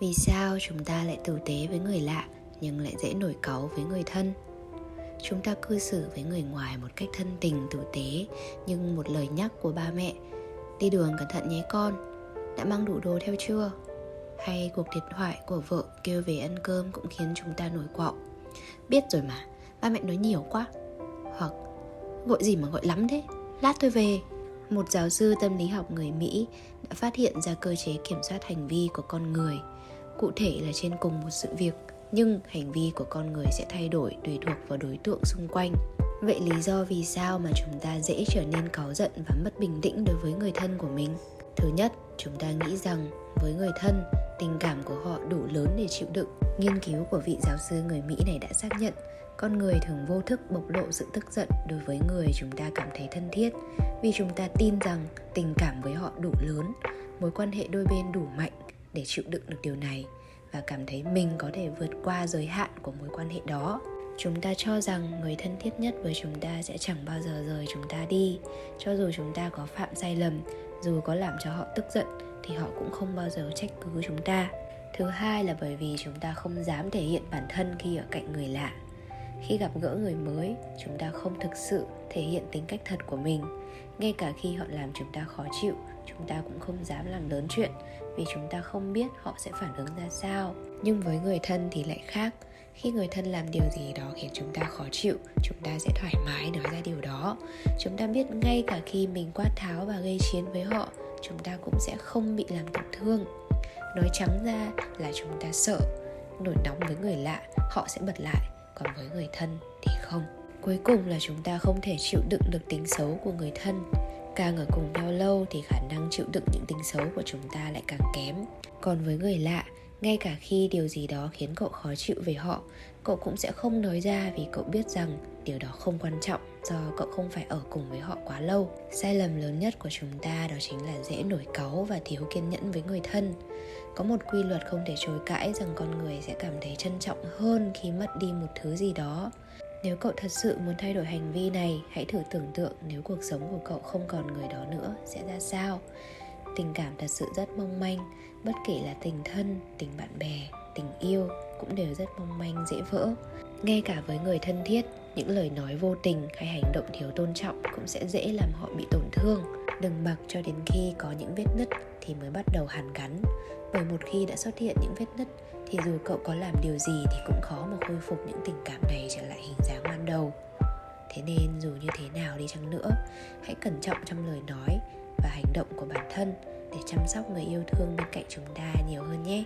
vì sao chúng ta lại tử tế với người lạ, nhưng lại dễ nổi cáu với người thân? Chúng ta cư xử với người ngoài một cách thân tình, tử tế, nhưng một lời nhắc của ba mẹ, đi đường cẩn thận nhé con, đã mang đủ đồ theo chưa? Hay cuộc điện thoại của vợ kêu về ăn cơm cũng khiến chúng ta nổi quạo. Biết rồi mà, ba mẹ nói nhiều quá. Hoặc, gọi gì mà gọi lắm thế, lát tôi về. Một giáo sư tâm lý học người mỹ đã phát hiện ra cơ chế kiểm soát hành vi của con người. Cụ thể là trên cùng một sự việc, nhưng hành vi của con người sẽ thay đổi tùy thuộc vào đối tượng xung quanh. Vậy lý do vì sao mà chúng ta dễ trở nên cáu giận và mất bình tĩnh đối với người thân của mình? Thứ nhất, chúng ta nghĩ rằng với người thân tình cảm của họ đủ lớn để chịu đựng. Nghiên cứu của vị giáo sư người mỹ này đã xác nhận, con người thường vô thức bộc lộ sự tức giận đối với người chúng ta cảm thấy thân thiết. Vì chúng ta tin rằng tình cảm với họ đủ lớn, mối quan hệ đôi bên đủ mạnh để chịu đựng được điều này và cảm thấy mình có thể vượt qua giới hạn của mối quan hệ đó. Chúng ta cho rằng người thân thiết nhất với chúng ta sẽ chẳng bao giờ rời chúng ta đi. Cho dù chúng ta có phạm sai lầm, dù có làm cho họ tức giận thì họ cũng không bao giờ trách cứ chúng ta. Thứ hai là bởi vì chúng ta không dám thể hiện bản thân khi ở cạnh người lạ. Khi gặp gỡ người mới, chúng ta không thực sự thể hiện tính cách thật của mình. Ngay cả khi họ làm chúng ta khó chịu, chúng ta cũng không dám làm lớn chuyện vì chúng ta không biết họ sẽ phản ứng ra sao. Nhưng với người thân thì lại khác. Khi người thân làm điều gì đó khiến chúng ta khó chịu, chúng ta sẽ thoải mái nói ra điều đó. Chúng ta biết ngay cả khi mình quát tháo và gây chiến với họ chúng ta cũng sẽ không bị làm tổn thương. Nói trắng ra là chúng ta sợ. Nổi nóng với người lạ, họ sẽ bật lại. Còn với người thân thì không. Cuối cùng là chúng ta không thể chịu đựng được tính xấu của người thân. Càng ở cùng nhau lâu thì khả năng chịu đựng những tính xấu của chúng ta lại càng kém. Còn với người lạ, ngay cả khi điều gì đó khiến cậu khó chịu về họ, cậu cũng sẽ không nói ra vì cậu biết rằng điều đó không quan trọng do cậu không phải ở cùng với họ quá lâu. Sai lầm lớn nhất của chúng ta đó chính là dễ nổi cáu và thiếu kiên nhẫn với người thân. Có một quy luật không thể chối cãi rằng con người sẽ cảm thấy trân trọng hơn khi mất đi một thứ gì đó. Nếu cậu thật sự muốn thay đổi hành vi này, hãy thử tưởng tượng nếu cuộc sống của cậu không còn người đó nữa sẽ ra sao. Tình cảm thật sự rất mong manh, bất kể là tình thân, tình bạn bè, tình yêu cũng đều rất mong manh, dễ vỡ. Ngay cả với người thân thiết những lời nói vô tình hay hành động thiếu tôn trọng cũng sẽ dễ làm họ bị tổn thương. Đừng mặc cho đến khi có những vết nứt thì mới bắt đầu hàn gắn. Bởi một khi đã xuất hiện những vết nứt thì dù cậu có làm điều gì thì cũng khó mà khôi phục những tình cảm này trở lại hình dáng ban đầu. Thế nên dù như thế nào đi chăng nữa, hãy cẩn trọng trong lời nói và hành động của bản thân để chăm sóc người yêu thương bên cạnh chúng ta nhiều hơn nhé.